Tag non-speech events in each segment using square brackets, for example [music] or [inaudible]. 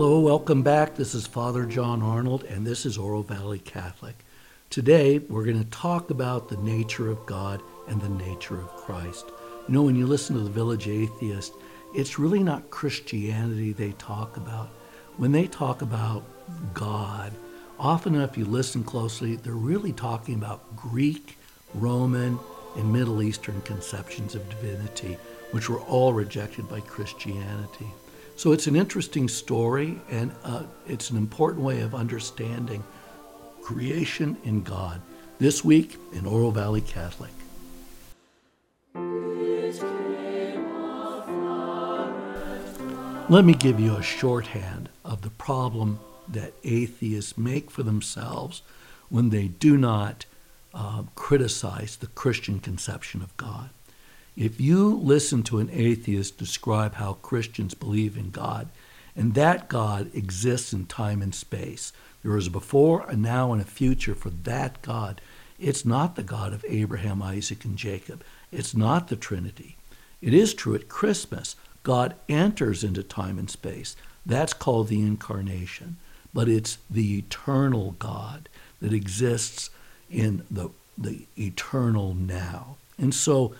Hello, welcome back. This is Father John Arnold, and this is Oro Valley Catholic. Today, we're going to talk about the nature of God and the nature of Christ. You know, when you listen to the village atheist, it's really not Christianity they talk about. When they talk about God, often if you listen closely, they're really talking about Greek, Roman, and Middle Eastern conceptions of divinity, which were all rejected by Christianity. So it's an interesting story, and uh, it's an important way of understanding creation in God. This week in Oro Valley Catholic. Let me give you a shorthand of the problem that atheists make for themselves when they do not uh, criticize the Christian conception of God. If you listen to an atheist describe how Christians believe in God, and that God exists in time and space, there is a before, a now, and a future for that God. It's not the God of Abraham, Isaac, and Jacob. It's not the Trinity. It is true at Christmas. God enters into time and space. That's called the incarnation. But it's the eternal God that exists in the, the eternal now. And so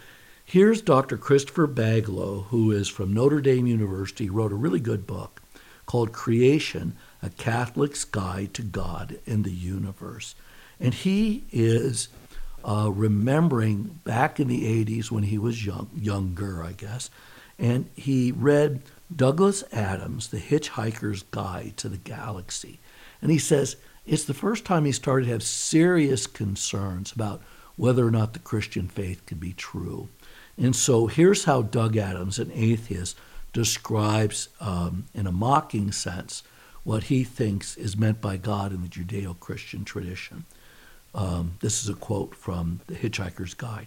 Here's Dr. Christopher Baglow, who is from Notre Dame University, wrote a really good book called Creation A Catholic's Guide to God and the Universe. And he is uh, remembering back in the 80s when he was young, younger, I guess, and he read Douglas Adams' The Hitchhiker's Guide to the Galaxy. And he says it's the first time he started to have serious concerns about whether or not the Christian faith could be true. And so here's how Doug Adams, an atheist, describes um, in a mocking sense what he thinks is meant by God in the Judeo Christian tradition. Um, this is a quote from The Hitchhiker's Guide.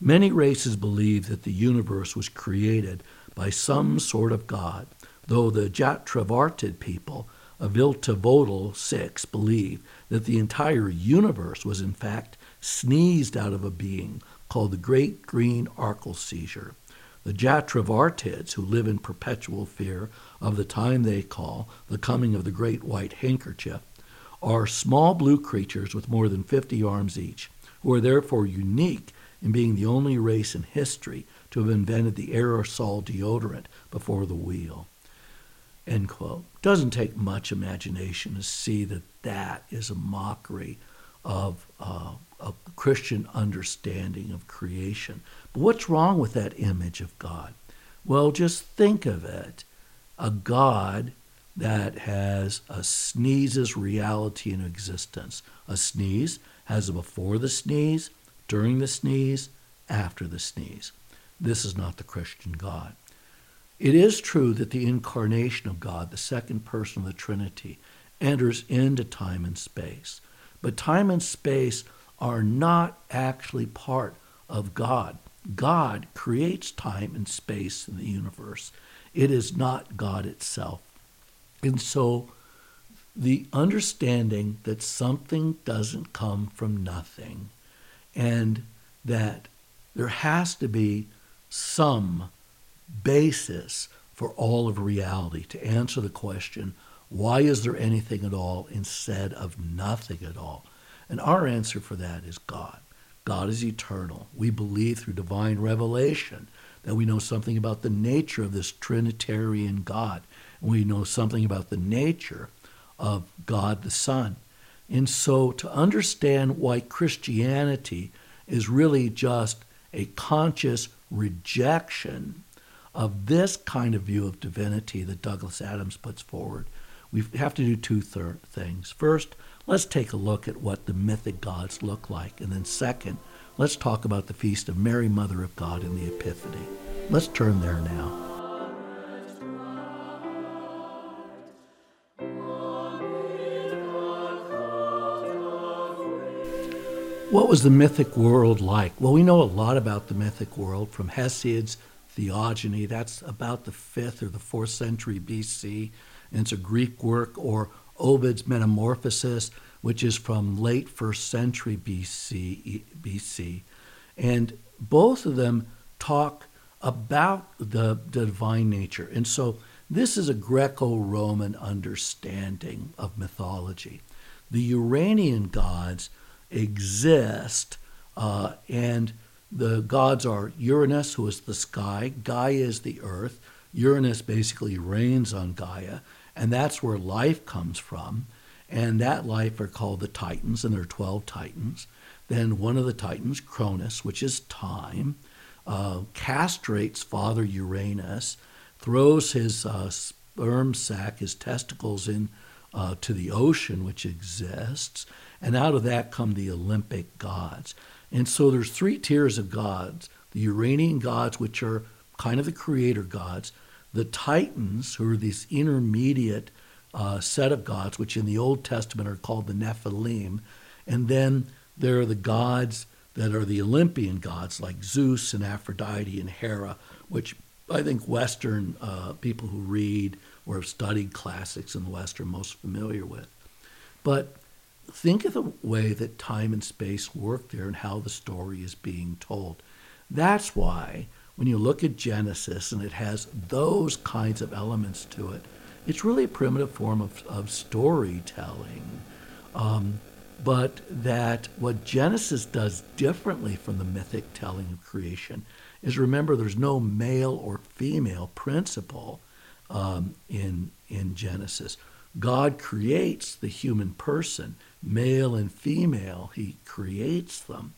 Many races believe that the universe was created by some sort of God, though the Jatravartid people of Viltvodle 6 believe that the entire universe was in fact sneezed out of a being called the Great Green Arkleseizure. The Jatravartids, who live in perpetual fear of the time they call the coming of the Great White Handkerchief, are small blue creatures with more than 50 arms each, who are therefore unique in being the only race in history to have invented the aerosol deodorant before the wheel. End quote. Doesn't take much imagination to see that that is a mockery of uh, a Christian understanding of creation. But what's wrong with that image of God? Well, just think of it a God that has a sneeze's reality and existence. A sneeze has a before the sneeze, during the sneeze, after the sneeze. This is not the Christian God. It is true that the incarnation of God, the second person of the Trinity, enters into time and space. But time and space are not actually part of God. God creates time and space in the universe. It is not God itself. And so the understanding that something doesn't come from nothing and that there has to be some basis for all of reality to answer the question, why is there anything at all instead of nothing at all? And our answer for that is God. God is eternal. We believe through divine revelation that we know something about the nature of this Trinitarian God. We know something about the nature of God the Son. And so to understand why Christianity is really just a conscious rejection of this kind of view of divinity that Douglas Adams puts forward, we have to do two thir- things. First, let's take a look at what the mythic gods look like. And then, second, let's talk about the feast of Mary, Mother of God, in the Epiphany. Let's turn there now. What was the mythic world like? Well, we know a lot about the mythic world from Hesiod's Theogony. That's about the 5th or the 4th century BC. And it's a Greek work, or Ovid's Metamorphosis, which is from late first century BC, BC. And both of them talk about the, the divine nature. And so This is a Greco Roman understanding of mythology. The Uranian gods exist, uh, and the gods are Uranus, who is the sky, Gaia is the earth. Uranus basically reigns on Gaia, and that's where life comes from. And that life are called the Titans, and there are 12 Titans. Then one of the Titans, Cronus, which is time, uh, castrates Father Uranus, throws his uh, sperm sac, his testicles, in uh, to the ocean, which exists, and out of that come the Olympic gods. And so there's three tiers of gods: the Uranian gods, which are kind of the creator gods, the Titans, who are this intermediate uh, set of gods, which in the Old Testament are called the Nephilim, and then there are the gods that are the Olympian gods, like Zeus and Aphrodite and Hera, which I think Western uh, people who read or have studied classics in the West are most familiar with. But think of the way that time and space work there and how the story is being told. That's why when you look at Genesis and it has those kinds of elements to it, it's really a primitive form of, of storytelling. Um, but that what Genesis does differently from the mythic telling of creation is remember there's no male or female principle um, in, in Genesis. God creates the human person, male and female, He creates them.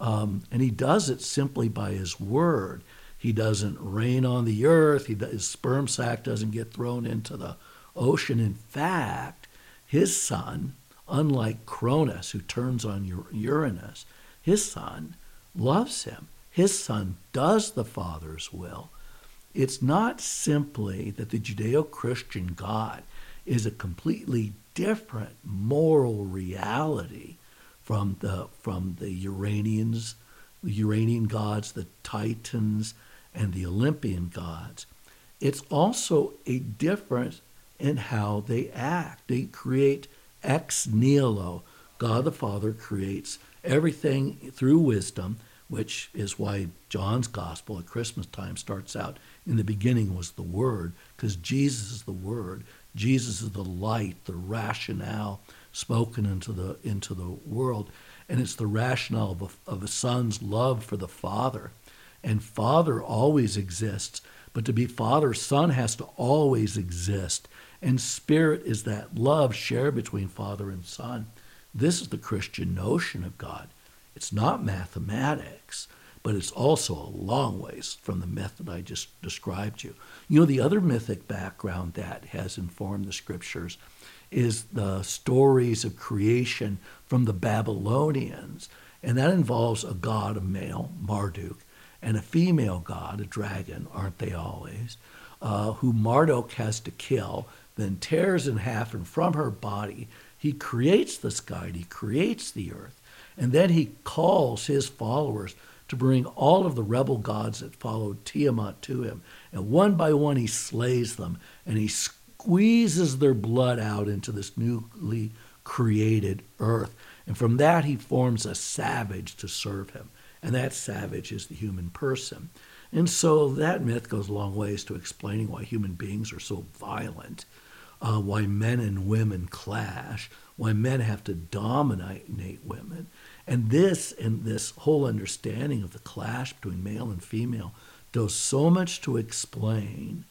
Um, and He does it simply by His word. He doesn't rain on the earth, he, his sperm sac doesn't get thrown into the ocean. In fact, His son, unlike Cronus, who turns on Uranus, his son loves him. His son does the Father's will. It's not simply that the Judeo Christian God is a completely different moral reality from the, from the Uranians, the Uranian gods, the Titans, and the Olympian gods. It's also a difference in how they act. They create ex nihilo. God the Father creates everything through wisdom, which is why John's gospel at Christmas time starts out in the beginning was the Word, because Jesus is the Word. Jesus is the light, the rationale spoken into the into the world, and it's the rationale of a, of a son's love for the Father. And Father always exists, but to be Father, Son has to always exist. And Spirit is that love shared between Father and Son. This is the Christian notion of God. It's not mathematics, but it's also a long ways from the myth that I just described you. You know, the other mythic background that has informed the scriptures is the stories of creation from the Babylonians. And that involves a god, a male, Marduk, and a female god, a dragon, aren't they always, uh, who Marduk has to kill then tears in half, and from her body, he creates the sky, and he creates the earth, and then he calls his followers to bring all of the rebel gods that followed Tiamat to him. And one by one, he slays them, and he squeezes their blood out into this newly created earth. And from that, he forms a savage to serve him. And that savage is the human person. And so that myth goes a long ways to explaining why human beings are so violent uh, why men and women clash, why men have to dominate women. And this and this whole understanding of the clash between male and female does so much to explain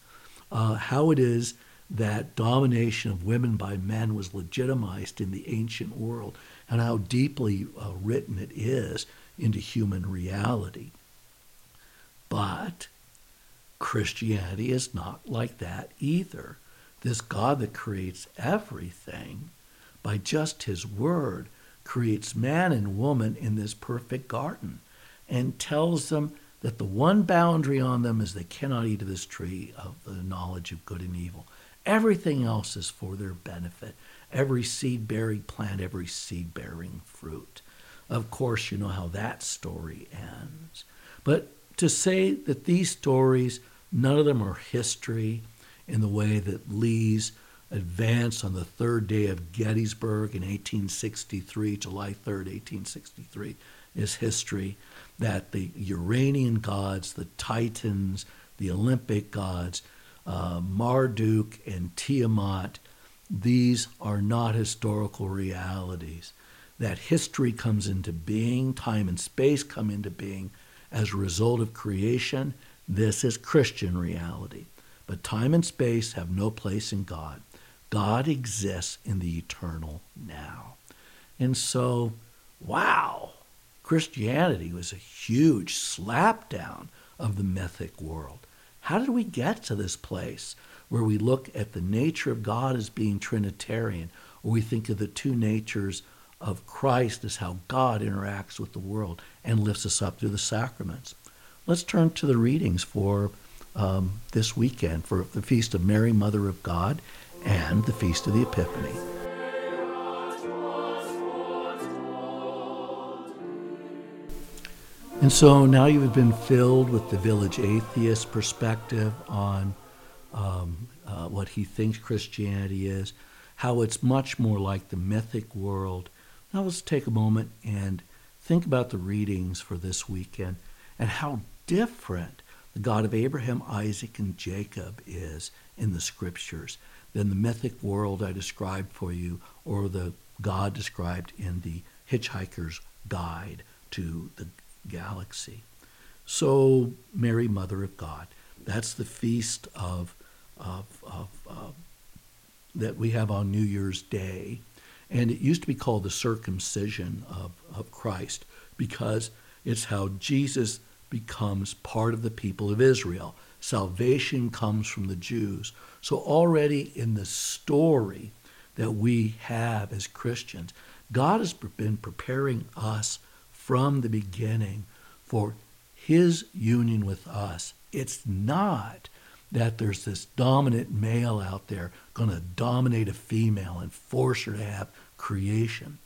uh, how it is that domination of women by men was legitimized in the ancient world and how deeply uh, written it is into human reality. But Christianity is not like that either this God that creates everything by just his word creates man and woman in this perfect garden and tells them that the one boundary on them is they cannot eat of this tree of the knowledge of good and evil. Everything else is for their benefit. Every seed bearing plant, every seed bearing fruit. Of course, you know how that story ends. But to say that these stories, none of them are history, in the way that Lee's advance on the third day of Gettysburg in 1863, July 3rd, 1863, is history. That the Uranian gods, the Titans, the Olympic gods, uh, Marduk and Tiamat, these are not historical realities. That history comes into being, time and space come into being as a result of creation. This is Christian reality. But time and space have no place in God. God exists in the eternal now. And so, wow, Christianity was a huge slapdown of the mythic world. How did we get to this place where we look at the nature of God as being Trinitarian, or we think of the two natures of Christ is how God interacts with the world and lifts us up through the sacraments? Let's turn to the readings for um, this weekend for the Feast of Mary, Mother of God, and the Feast of the Epiphany. And so now you have been filled with the village atheist perspective on um, uh, what he thinks Christianity is, how it's much more like the mythic world. Now let's take a moment and think about the readings for this weekend and how different the God of Abraham, Isaac, and Jacob is in the scriptures than the mythic world I described for you or the God described in the Hitchhiker's Guide to the galaxy. So, Mary, Mother of God, that's the feast of, of, of that we have on New Year's Day. And it used to be called the circumcision of, of Christ because it's how Jesus becomes part of the people of Israel. Salvation comes from the Jews. So, already in the story that we have as Christians, God has been preparing us from the beginning for his union with us. It's not that there's this dominant male out there going to dominate a female and force her to have creation.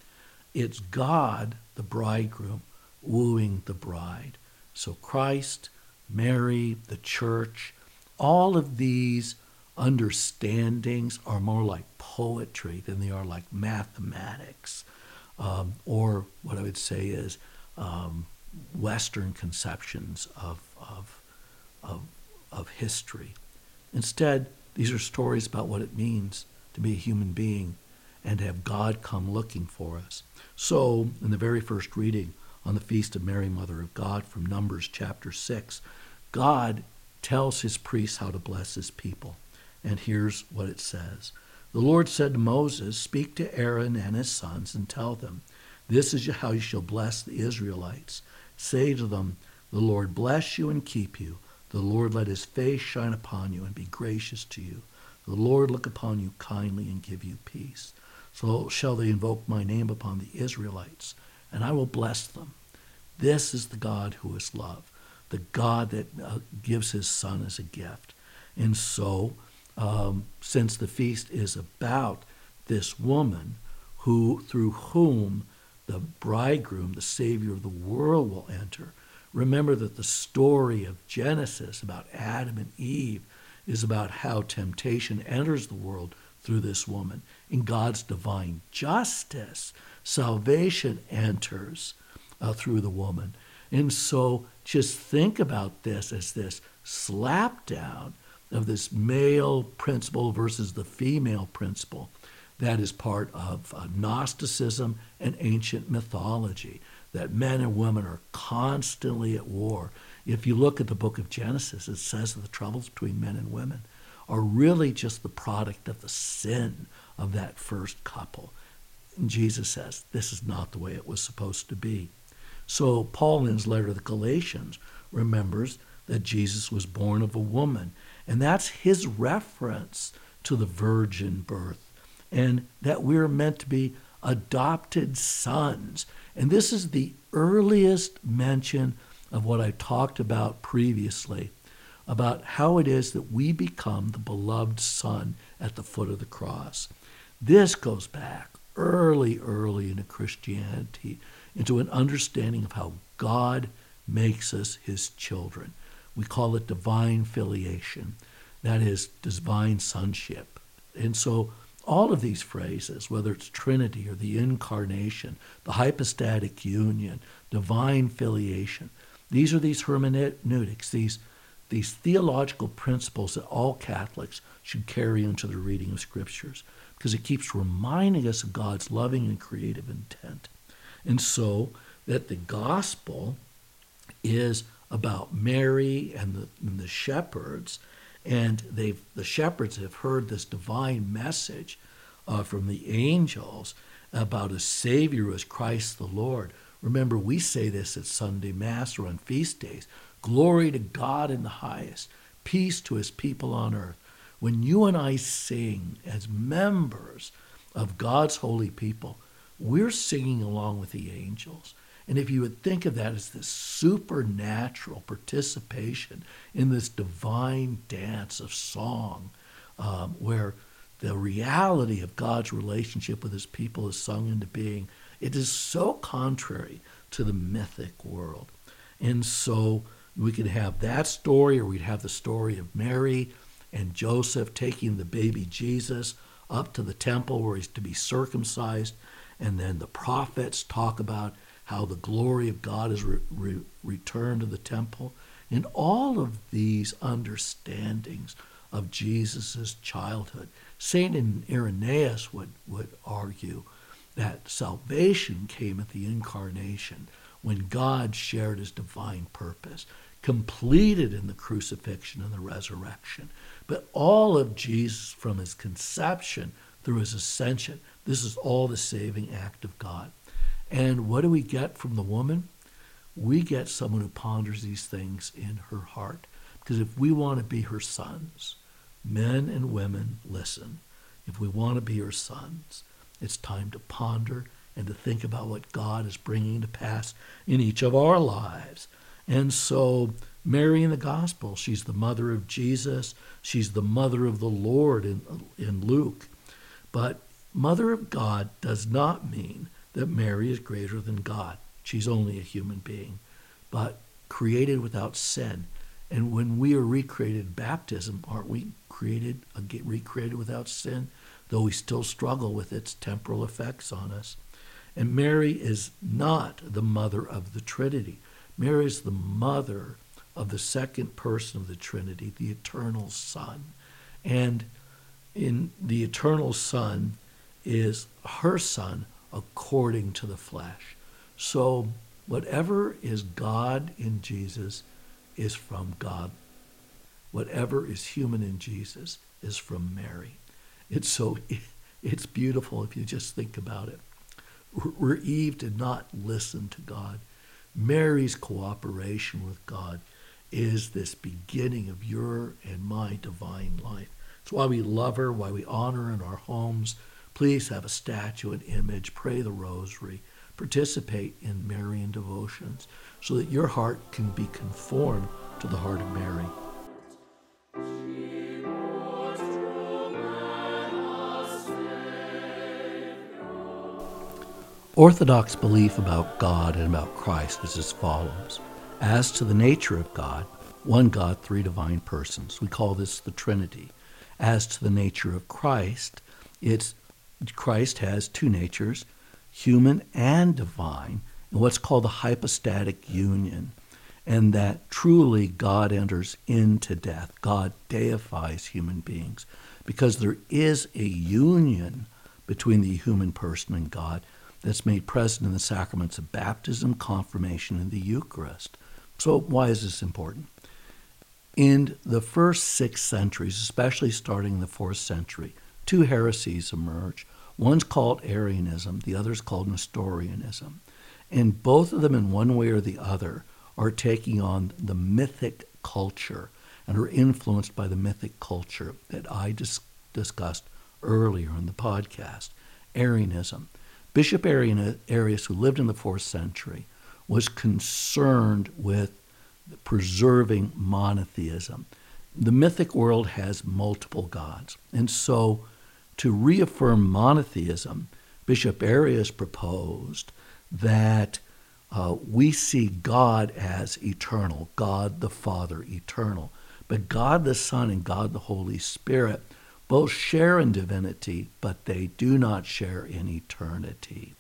It's God, the bridegroom, wooing the bride. So Christ, Mary, the church, all of these understandings are more like poetry than they are like mathematics. Um, or what I would say is um, Western conceptions of, of, of, of history. Instead, these are stories about what it means to be a human being and to have God come looking for us. So, in the very first reading on the Feast of Mary, Mother of God from Numbers chapter 6, God tells his priests how to bless his people. And here's what it says The Lord said to Moses, Speak to Aaron and his sons and tell them, this is how you shall bless the Israelites. Say to them, The Lord bless you and keep you. The Lord let his face shine upon you and be gracious to you. The Lord look upon you kindly and give you peace. So shall they invoke my name upon the Israelites, and I will bless them. This is the God who is love, the God that uh, gives his Son as a gift. And so, um, since the feast is about this woman who, through whom the bridegroom, the Savior of the world, will enter. Remember that the story of Genesis about Adam and Eve is about how temptation enters the world through this woman. In God's divine justice, salvation enters uh, through the woman. And so just think about this as this slapdown of this male principle versus the female principle that is part of uh, Gnosticism and ancient mythology, that men and women are constantly at war. If you look at the book of Genesis, it says that the troubles between men and women are really just the product of the sin of that first couple. And Jesus says this is not the way it was supposed to be. So, Paul, in his letter to the Galatians, remembers that Jesus was born of a woman. And that's his reference to the virgin birth and that we're meant to be adopted sons. And this is the earliest mention of what I talked about previously about how it is that we become the beloved son at the foot of the cross. This goes back early, early into Christianity, into an understanding of how God makes us his children. We call it divine filiation, that is, divine sonship. And so all of these phrases, whether it's Trinity or the Incarnation, the hypostatic union, divine filiation, these are these hermeneutics, these, these theological principles that all Catholics should carry into the reading of scriptures because it keeps reminding us of God's loving and creative intent. And so that the gospel is about Mary and the, and the shepherds, and they've the shepherds have heard this divine message uh, from the angels about a Savior as Christ the Lord. Remember, we say this at Sunday Mass or on feast days. Glory to God in the highest, peace to his people on earth. When you and I sing as members of God's holy people, we're singing along with the angels. And if you would think of that as this supernatural participation in this divine dance of song, um, where the reality of God's relationship with his people is sung into being, it is so contrary to the mythic world. And so we could have that story, or we'd have the story of Mary and Joseph taking the baby Jesus up to the temple where he's to be circumcised. And then the prophets talk about how the glory of God is re- re- returned to the temple. In all of these understandings of Jesus' childhood. St. Irenaeus would, would argue that salvation came at the incarnation when God shared his divine purpose, completed in the crucifixion and the resurrection. But all of Jesus from his conception through his ascension, this is all the saving act of God. And what do we get from the woman? We get someone who ponders these things in her heart. Because if we want to be her sons, men and women, listen. If we want to be her sons, it's time to ponder and to think about what God is bringing to pass in each of our lives. And so, Mary in the Gospel, she's the mother of Jesus. She's the mother of the Lord in, in Luke. But mother of God does not mean that Mary is greater than God. She's only a human being, but created without sin. And when we are recreated baptism, aren't we created, recreated without sin? Though we still struggle with its temporal effects on us. And Mary is not the mother of the Trinity. Mary is the mother of the second person of the Trinity, the eternal Son. And in the eternal Son is her Son according to the flesh. So, whatever is God in Jesus is from God. Whatever is human in Jesus is from Mary. It's so [laughs] it's beautiful if you just think about it. Where Eve did not listen to God, Mary's cooperation with God is this beginning of your and my divine life. It's why we love her, why we honor her in our homes, Please have a statue, an image, pray the rosary, participate in Marian devotions so that your heart can be conformed to the heart of Mary. Orthodox belief about God and about Christ is as follows. As to the nature of God, one God, three divine persons. We call this the Trinity. As to the nature of Christ, it's Christ has two natures, human and divine, in what's called the hypostatic union. And that truly God enters into death. God deifies human beings because there is a union between the human person and God that's made present in the sacraments of baptism, confirmation, and the Eucharist. So, why is this important? In the first six centuries, especially starting in the fourth century, two heresies emerge. One's called Arianism, the other's called Nestorianism. And both of them, in one way or the other, are taking on the mythic culture and are influenced by the mythic culture that I dis- discussed earlier in the podcast. Arianism. Bishop Arius, who lived in the fourth century, was concerned with preserving monotheism. The mythic world has multiple gods. And so to reaffirm monotheism, Bishop Arius proposed that uh, we see God as eternal, God the Father eternal. But God the Son and God the Holy Spirit both share in divinity, but they do not share in eternity.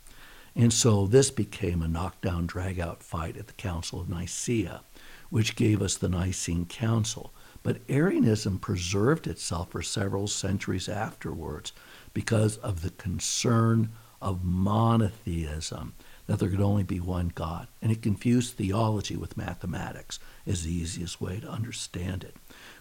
And so this became a knockdown, drag out fight at the Council of Nicaea, which gave us the Nicene Council. But Arianism preserved itself for several centuries afterwards because of the concern of monotheism, that there could only be one God. And it confused theology with mathematics, is the easiest way to understand it.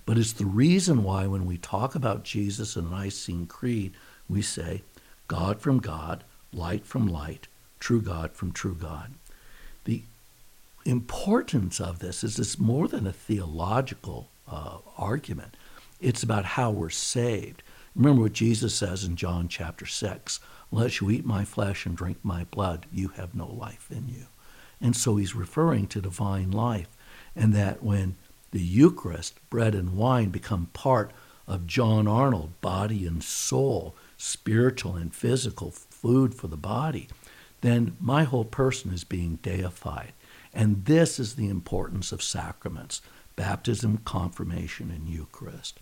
But it's the reason why when we talk about Jesus in the Nicene Creed, we say, God from God, light from light, true God from true God. The importance of this is it's more than a theological uh, argument. It's about how we're saved. Remember what Jesus says in John chapter 6 Unless you eat my flesh and drink my blood, you have no life in you. And so he's referring to divine life, and that when the Eucharist, bread and wine, become part of John Arnold, body and soul, spiritual and physical food for the body, then my whole person is being deified. And this is the importance of sacraments baptism, confirmation, and Eucharist.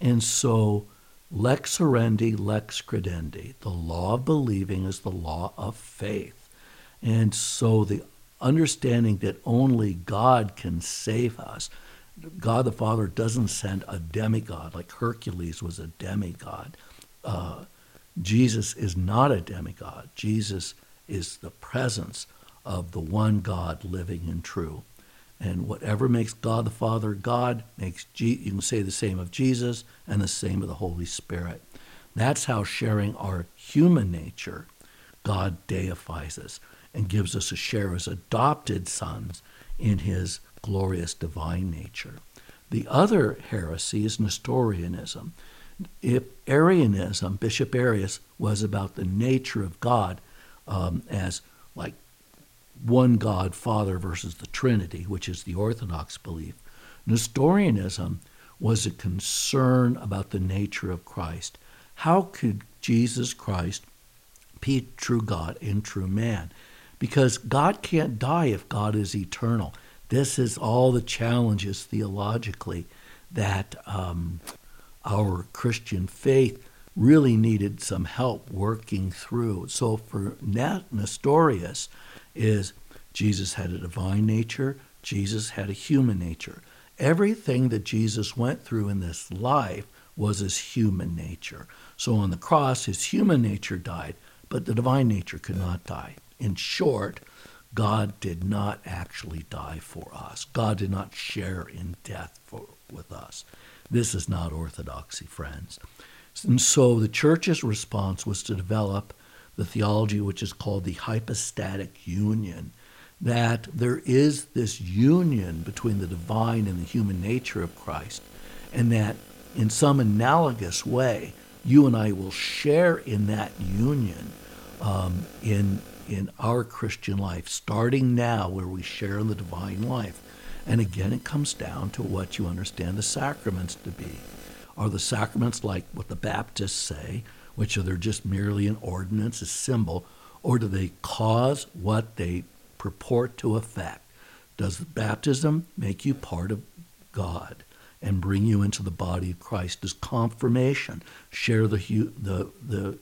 And so, lex orandi, lex credendi, the law of believing is the law of faith. And so, the understanding that only God can save us. God the Father doesn't send a demigod like Hercules was a demigod. Uh, Jesus is not a demigod. Jesus is the presence of the one God living and true. And whatever makes God the Father God makes G- you can say the same of Jesus and the same of the Holy Spirit. That's how sharing our human nature, God deifies us and gives us a share as adopted sons in his glorious divine nature. The other heresy is Nestorianism. If Arianism, Bishop Arius, was about the nature of God um, as like one God, Father versus the Trinity, which is the Orthodox belief. Nestorianism was a concern about the nature of Christ. How could Jesus Christ be true God and true man? Because God can't die if God is eternal. This is all the challenges theologically that um, our Christian faith really needed some help working through. So for Nat Nestorius is Jesus had a divine nature, Jesus had a human nature. Everything that Jesus went through in this life was his human nature. So on the cross, his human nature died, but the divine nature could not die. In short, God did not actually die for us. God did not share in death for, with us. This is not orthodoxy, friends. And so the church's response was to develop the theology which is called the hypostatic union, that there is this union between the divine and the human nature of Christ, and that in some analogous way, you and I will share in that union um, in, in our Christian life, starting now where we share in the divine life. And again, it comes down to what you understand the sacraments to be. Are the sacraments like what the Baptists say, which are they're just merely an ordinance, a symbol, or do they cause what they purport to effect? Does baptism make you part of God and bring you into the body of Christ? Does confirmation share the, the, the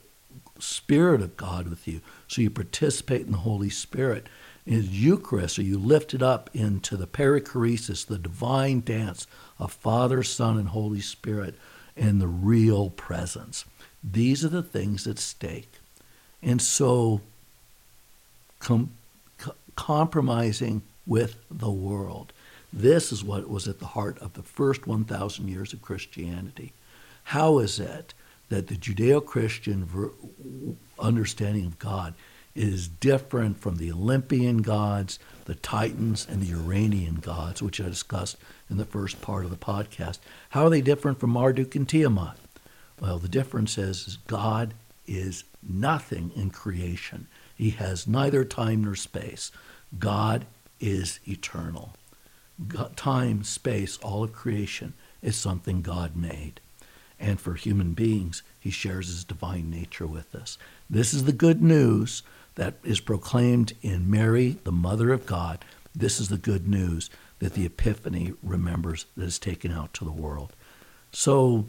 Spirit of God with you so you participate in the Holy Spirit? In Eucharist, are you lifted up into the perichoresis, the divine dance of Father, Son, and Holy Spirit, and the real presence? These are the things at stake. And so, com- compromising with the world. This is what was at the heart of the first 1,000 years of Christianity. How is it that the Judeo Christian ver- understanding of God is different from the Olympian gods, the Titans, and the Uranian gods, which I discussed in the first part of the podcast? How are they different from Marduk and Tiamat? Well, the difference is, is God is nothing in creation. He has neither time nor space. God is eternal. God, time, space, all of creation is something God made. And for human beings, he shares his divine nature with us. This is the good news that is proclaimed in Mary, the Mother of God. This is the good news that the Epiphany remembers that is taken out to the world. So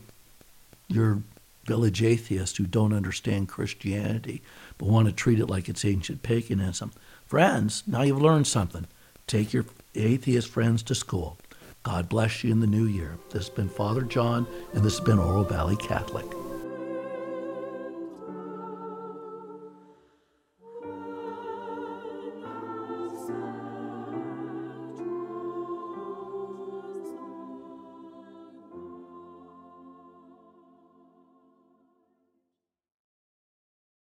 your village atheists who don't understand Christianity but want to treat it like it's ancient paganism. Friends, now you've learned something. Take your atheist friends to school. God bless you in the new year. This has been Father John, and this has been Oro Valley Catholic.